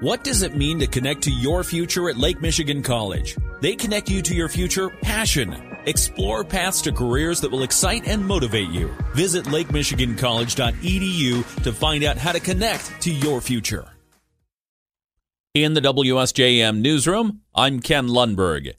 What does it mean to connect to your future at Lake Michigan College? They connect you to your future passion. Explore paths to careers that will excite and motivate you. Visit lakemichigancollege.edu to find out how to connect to your future. In the WSJM newsroom, I'm Ken Lundberg.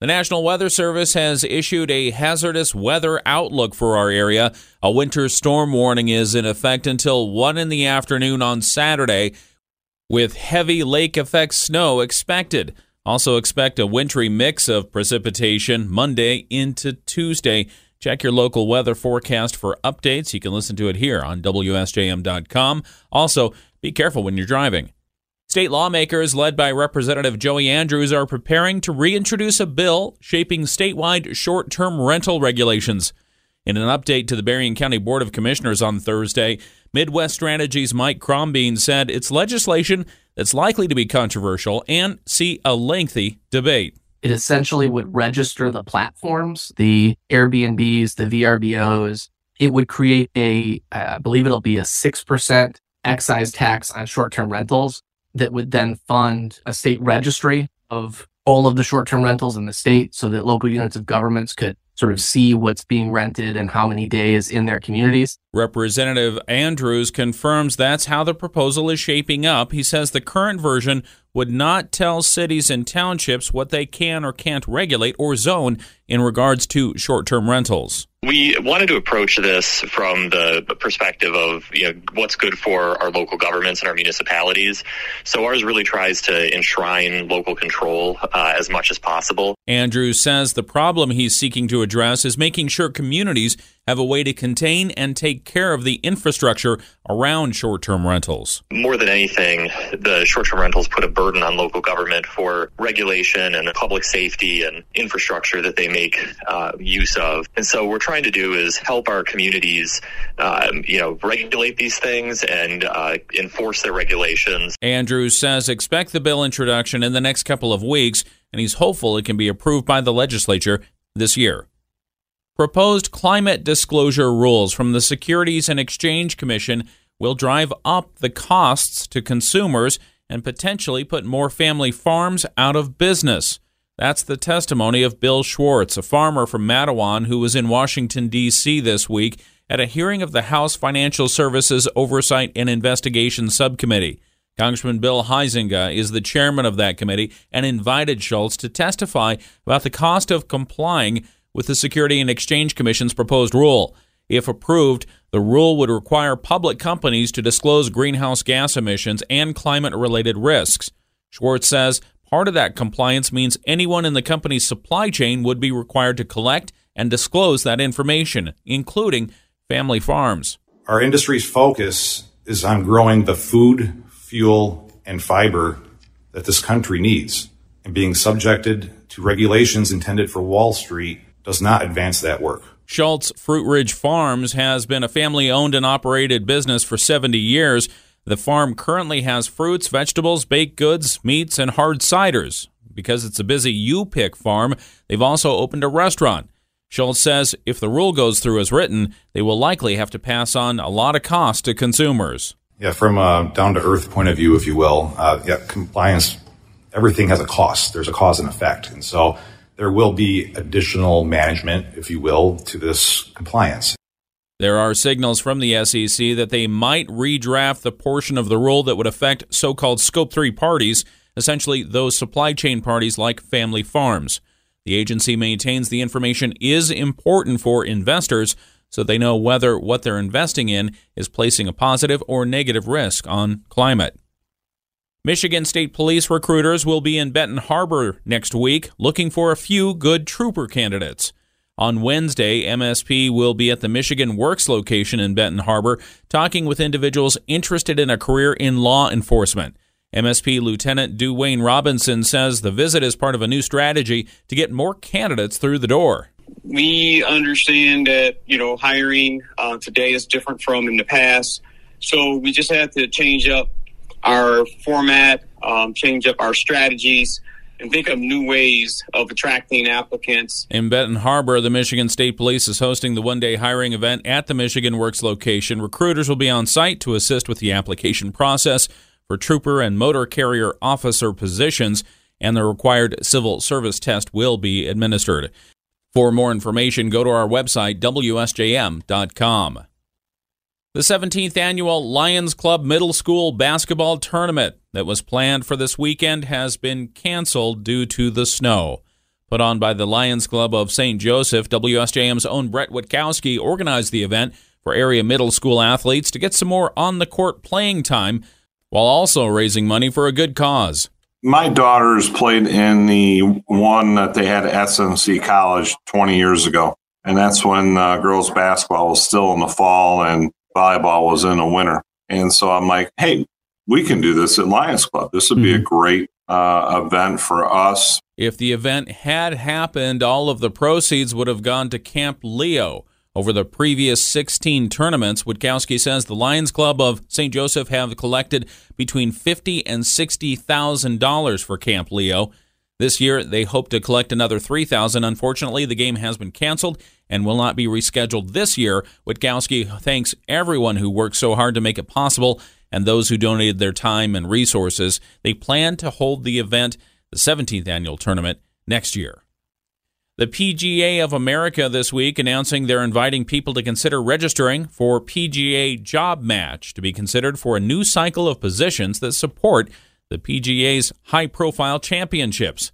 The National Weather Service has issued a hazardous weather outlook for our area. A winter storm warning is in effect until 1 in the afternoon on Saturday, with heavy lake effect snow expected. Also, expect a wintry mix of precipitation Monday into Tuesday. Check your local weather forecast for updates. You can listen to it here on WSJM.com. Also, be careful when you're driving. State lawmakers, led by Representative Joey Andrews, are preparing to reintroduce a bill shaping statewide short term rental regulations. In an update to the Berrien County Board of Commissioners on Thursday, Midwest Strategies Mike Crombeen said it's legislation that's likely to be controversial and see a lengthy debate. It essentially would register the platforms, the Airbnbs, the VRBOs. It would create a, I believe it'll be a 6% excise tax on short term rentals that would then fund a state registry of all of the short term rentals in the state so that local units of governments could sort of see what's being rented and how many days in their communities. Representative Andrews confirms that's how the proposal is shaping up. He says the current version would not tell cities and townships what they can or can't regulate or zone in regards to short term rentals. We wanted to approach this from the perspective of you know what's good for our local governments and our municipalities. So ours really tries to enshrine local control uh, as much as possible. Andrew says the problem he's seeking to address is making sure communities have a way to contain and take care of the infrastructure around short term rentals. More than anything, the short term rentals put a burden on local government for regulation and public safety and infrastructure that they make uh, use of. And so, what we're trying to do is help our communities, um, you know, regulate these things and uh, enforce their regulations. Andrews says expect the bill introduction in the next couple of weeks, and he's hopeful it can be approved by the legislature this year. Proposed climate disclosure rules from the Securities and Exchange Commission will drive up the costs to consumers and potentially put more family farms out of business. That's the testimony of Bill Schultz, a farmer from Mattawan who was in Washington, D.C. this week at a hearing of the House Financial Services Oversight and Investigation Subcommittee. Congressman Bill Huizenga is the chairman of that committee and invited Schultz to testify about the cost of complying with the Security and Exchange Commission's proposed rule. If approved, the rule would require public companies to disclose greenhouse gas emissions and climate related risks. Schultz says part of that compliance means anyone in the company's supply chain would be required to collect and disclose that information, including family farms. Our industry's focus is on growing the food, fuel, and fiber that this country needs and being subjected to regulations intended for Wall Street does not advance that work. Schultz Fruit Ridge Farms has been a family owned and operated business for 70 years. The farm currently has fruits, vegetables, baked goods, meats, and hard ciders. Because it's a busy U pick farm, they've also opened a restaurant. Schultz says if the rule goes through as written, they will likely have to pass on a lot of cost to consumers. Yeah, from a down to earth point of view, if you will, uh, yeah, compliance, everything has a cost. There's a cause and effect. And so there will be additional management, if you will, to this compliance. There are signals from the SEC that they might redraft the portion of the rule that would affect so called Scope 3 parties, essentially those supply chain parties like family farms. The agency maintains the information is important for investors so they know whether what they're investing in is placing a positive or negative risk on climate. Michigan State Police recruiters will be in Benton Harbor next week looking for a few good trooper candidates. On Wednesday, MSP will be at the Michigan Works location in Benton Harbor talking with individuals interested in a career in law enforcement. MSP Lieutenant Duane Robinson says the visit is part of a new strategy to get more candidates through the door. We understand that, you know, hiring uh, today is different from in the past. So we just have to change up our format, um, change up our strategies, and think of new ways of attracting applicants. In Benton Harbor, the Michigan State Police is hosting the one day hiring event at the Michigan Works location. Recruiters will be on site to assist with the application process. for trooper and motor carrier officer positions, and the required civil service test will be administered. For more information, go to our website, WSJM.com. The 17th annual Lions Club Middle School Basketball Tournament that was planned for this weekend has been canceled due to the snow. Put on by the Lions Club of St. Joseph, WSJM's own Brett Witkowski organized the event for area middle school athletes to get some more on the court playing time while also raising money for a good cause. My daughters played in the one that they had at SNC College 20 years ago. And that's when uh, girls basketball was still in the fall and volleyball was in the winter. And so I'm like, hey, we can do this at Lions Club. This would be mm-hmm. a great uh, event for us. If the event had happened, all of the proceeds would have gone to Camp Leo. Over the previous 16 tournaments, Witkowski says the Lions Club of St. Joseph have collected between fifty and sixty thousand dollars for Camp Leo. This year, they hope to collect another 3000 Unfortunately, the game has been canceled and will not be rescheduled this year. Witkowski thanks everyone who worked so hard to make it possible and those who donated their time and resources. They plan to hold the event, the 17th annual tournament, next year. The PGA of America this week announcing they're inviting people to consider registering for PGA Job Match to be considered for a new cycle of positions that support the PGA's high profile championships.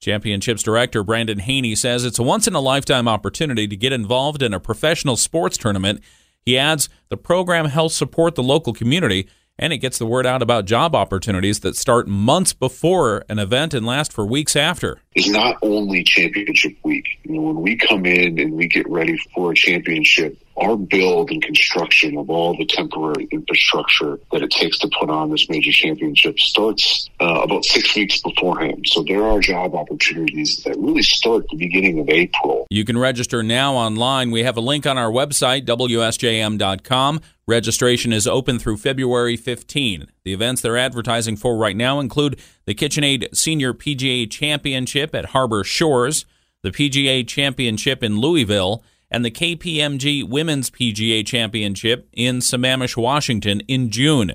Championships director Brandon Haney says it's a once in a lifetime opportunity to get involved in a professional sports tournament. He adds the program helps support the local community and it gets the word out about job opportunities that start months before an event and last for weeks after. It's not only championship week. You know, when we come in and we get ready for a championship, our build and construction of all the temporary infrastructure that it takes to put on this major championship starts uh, about six weeks beforehand. So there are job opportunities that really start the beginning of April. You can register now online. We have a link on our website, WSJM.com. Registration is open through February 15. The events they're advertising for right now include the KitchenAid Senior PGA Championship at Harbor Shores, the PGA Championship in Louisville, and the KPMG Women's PGA Championship in Sammamish, Washington in June.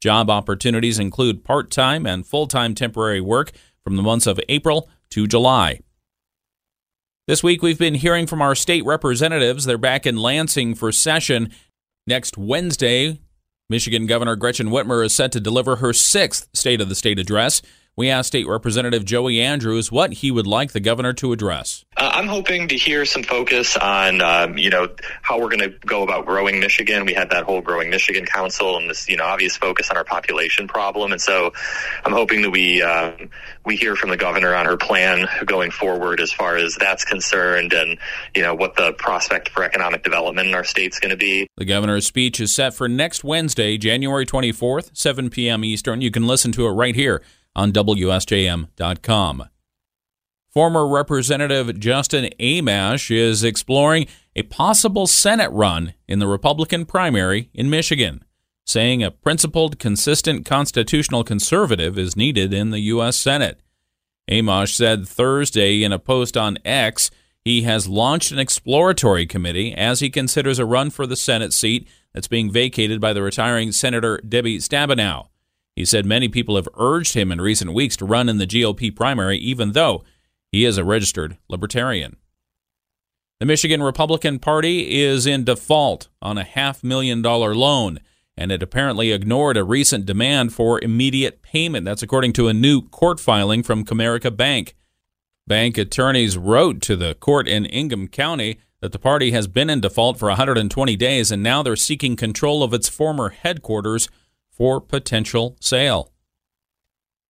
Job opportunities include part time and full time temporary work from the months of April to July. This week, we've been hearing from our state representatives. They're back in Lansing for session next Wednesday. Michigan Governor Gretchen Whitmer is set to deliver her sixth State of the State address. We asked State Representative Joey Andrews what he would like the governor to address. Uh, I'm hoping to hear some focus on, um, you know, how we're going to go about growing Michigan. We had that whole Growing Michigan Council and this, you know, obvious focus on our population problem. And so I'm hoping that we uh, we hear from the governor on her plan going forward as far as that's concerned and, you know, what the prospect for economic development in our state's going to be. The governor's speech is set for next Wednesday, January 24th, 7 p.m. Eastern. You can listen to it right here on WSJM.com. Former Representative Justin Amash is exploring a possible Senate run in the Republican primary in Michigan, saying a principled, consistent constitutional conservative is needed in the U.S. Senate. Amash said Thursday in a post on X he has launched an exploratory committee as he considers a run for the Senate seat that's being vacated by the retiring Senator Debbie Stabenow. He said many people have urged him in recent weeks to run in the GOP primary, even though he is a registered libertarian. The Michigan Republican Party is in default on a half million dollar loan, and it apparently ignored a recent demand for immediate payment. That's according to a new court filing from Comerica Bank. Bank attorneys wrote to the court in Ingham County that the party has been in default for 120 days, and now they're seeking control of its former headquarters for potential sale.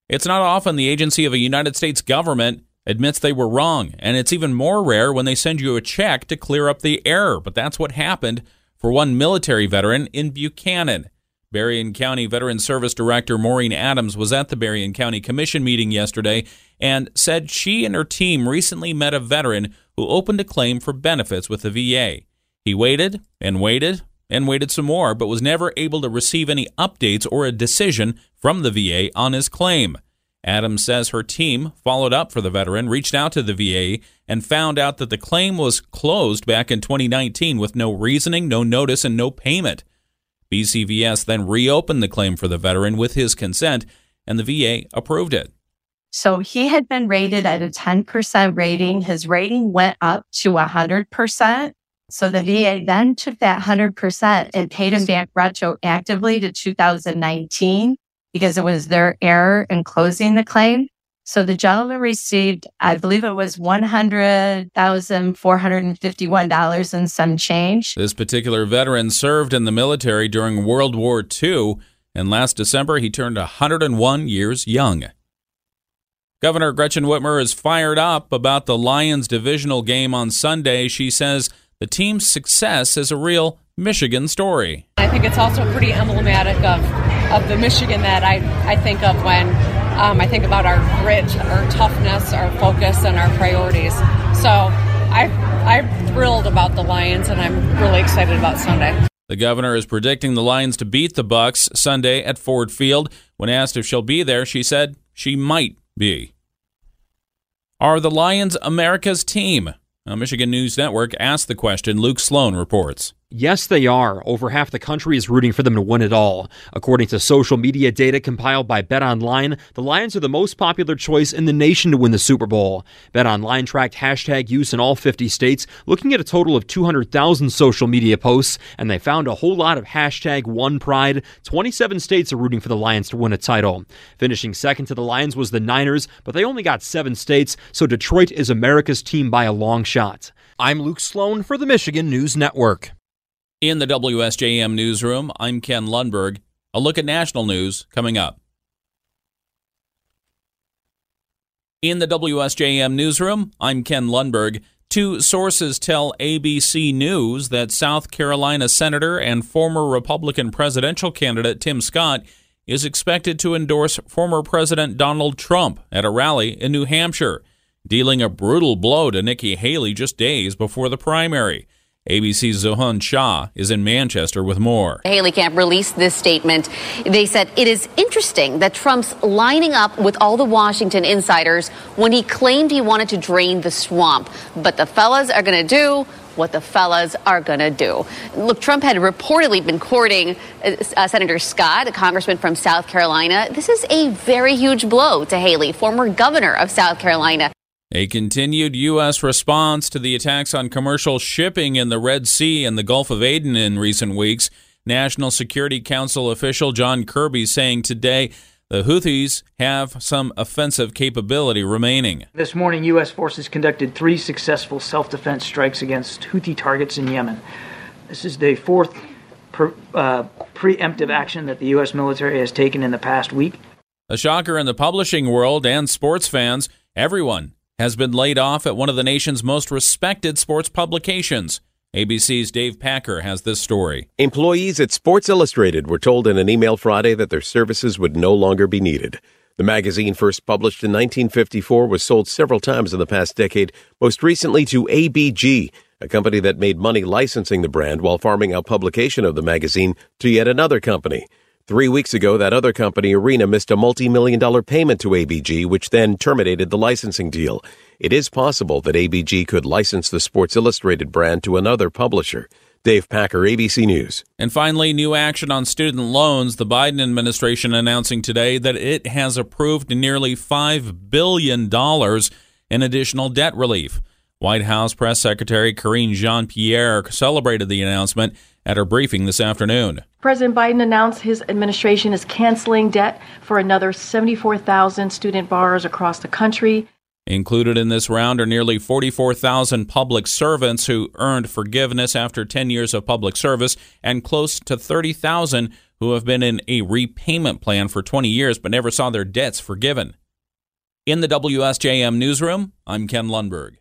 It's not often the agency of a United States government admits they were wrong, and it's even more rare when they send you a check to clear up the error. But that's what happened for one military veteran in Buchanan. Berrien County Veteran Service Director Maureen Adams was at the Berrien County Commission meeting yesterday and said she and her team recently met a veteran who opened a claim for benefits with the VA. He waited and waited and waited some more, but was never able to receive any updates or a decision from the VA on his claim. Adams says her team followed up for the veteran, reached out to the VA, and found out that the claim was closed back in 2019 with no reasoning, no notice, and no payment. BCVS then reopened the claim for the veteran with his consent, and the VA approved it. So he had been rated at a 10% rating. His rating went up to 100%. So the VA then took that 100% and paid him back retroactively to 2019 because it was their error in closing the claim. So the gentleman received, I believe it was $100,451 and some change. This particular veteran served in the military during World War II, and last December he turned 101 years young. Governor Gretchen Whitmer is fired up about the Lions divisional game on Sunday. She says the team's success is a real Michigan story. I think it's also pretty emblematic of, of the Michigan that I, I think of when um, I think about our grit, our toughness, our focus, and our priorities. So I, I'm thrilled about the Lions, and I'm really excited about Sunday. The governor is predicting the Lions to beat the Bucs Sunday at Ford Field. When asked if she'll be there, she said she might be. Are the Lions America's team? Michigan News Network asked the question. Luke Sloan reports. Yes, they are. Over half the country is rooting for them to win it all. According to social media data compiled by BetOnline, the Lions are the most popular choice in the nation to win the Super Bowl. BetOnline tracked hashtag use in all 50 states, looking at a total of 200,000 social media posts, and they found a whole lot of hashtag one pride. 27 states are rooting for the Lions to win a title. Finishing second to the Lions was the Niners, but they only got seven states, so Detroit is America's team by a long shot. I'm Luke Sloan for the Michigan News Network. In the WSJM newsroom, I'm Ken Lundberg. A look at national news coming up. In the WSJM newsroom, I'm Ken Lundberg. Two sources tell ABC News that South Carolina Senator and former Republican presidential candidate Tim Scott is expected to endorse former President Donald Trump at a rally in New Hampshire, dealing a brutal blow to Nikki Haley just days before the primary. ABC's Zohreen Shah is in Manchester with more. Haley Camp released this statement. They said it is interesting that Trump's lining up with all the Washington insiders when he claimed he wanted to drain the swamp. But the fellas are going to do what the fellas are going to do. Look, Trump had reportedly been courting uh, uh, Senator Scott, a congressman from South Carolina. This is a very huge blow to Haley, former governor of South Carolina. A continued U.S. response to the attacks on commercial shipping in the Red Sea and the Gulf of Aden in recent weeks. National Security Council official John Kirby saying today the Houthis have some offensive capability remaining. This morning, U.S. forces conducted three successful self defense strikes against Houthi targets in Yemen. This is the fourth pre- uh, preemptive action that the U.S. military has taken in the past week. A shocker in the publishing world and sports fans. Everyone has been laid off at one of the nation's most respected sports publications. ABC's Dave Packer has this story. Employees at Sports Illustrated were told in an email Friday that their services would no longer be needed. The magazine, first published in 1954, was sold several times in the past decade, most recently to ABG, a company that made money licensing the brand while farming out publication of the magazine to yet another company. Three weeks ago, that other company, Arena, missed a multi million dollar payment to ABG, which then terminated the licensing deal. It is possible that ABG could license the Sports Illustrated brand to another publisher. Dave Packer, ABC News. And finally, new action on student loans. The Biden administration announcing today that it has approved nearly $5 billion in additional debt relief. White House Press Secretary Karine Jean Pierre celebrated the announcement at her briefing this afternoon. President Biden announced his administration is canceling debt for another 74,000 student borrowers across the country. Included in this round are nearly 44,000 public servants who earned forgiveness after 10 years of public service, and close to 30,000 who have been in a repayment plan for 20 years but never saw their debts forgiven. In the WSJM newsroom, I'm Ken Lundberg.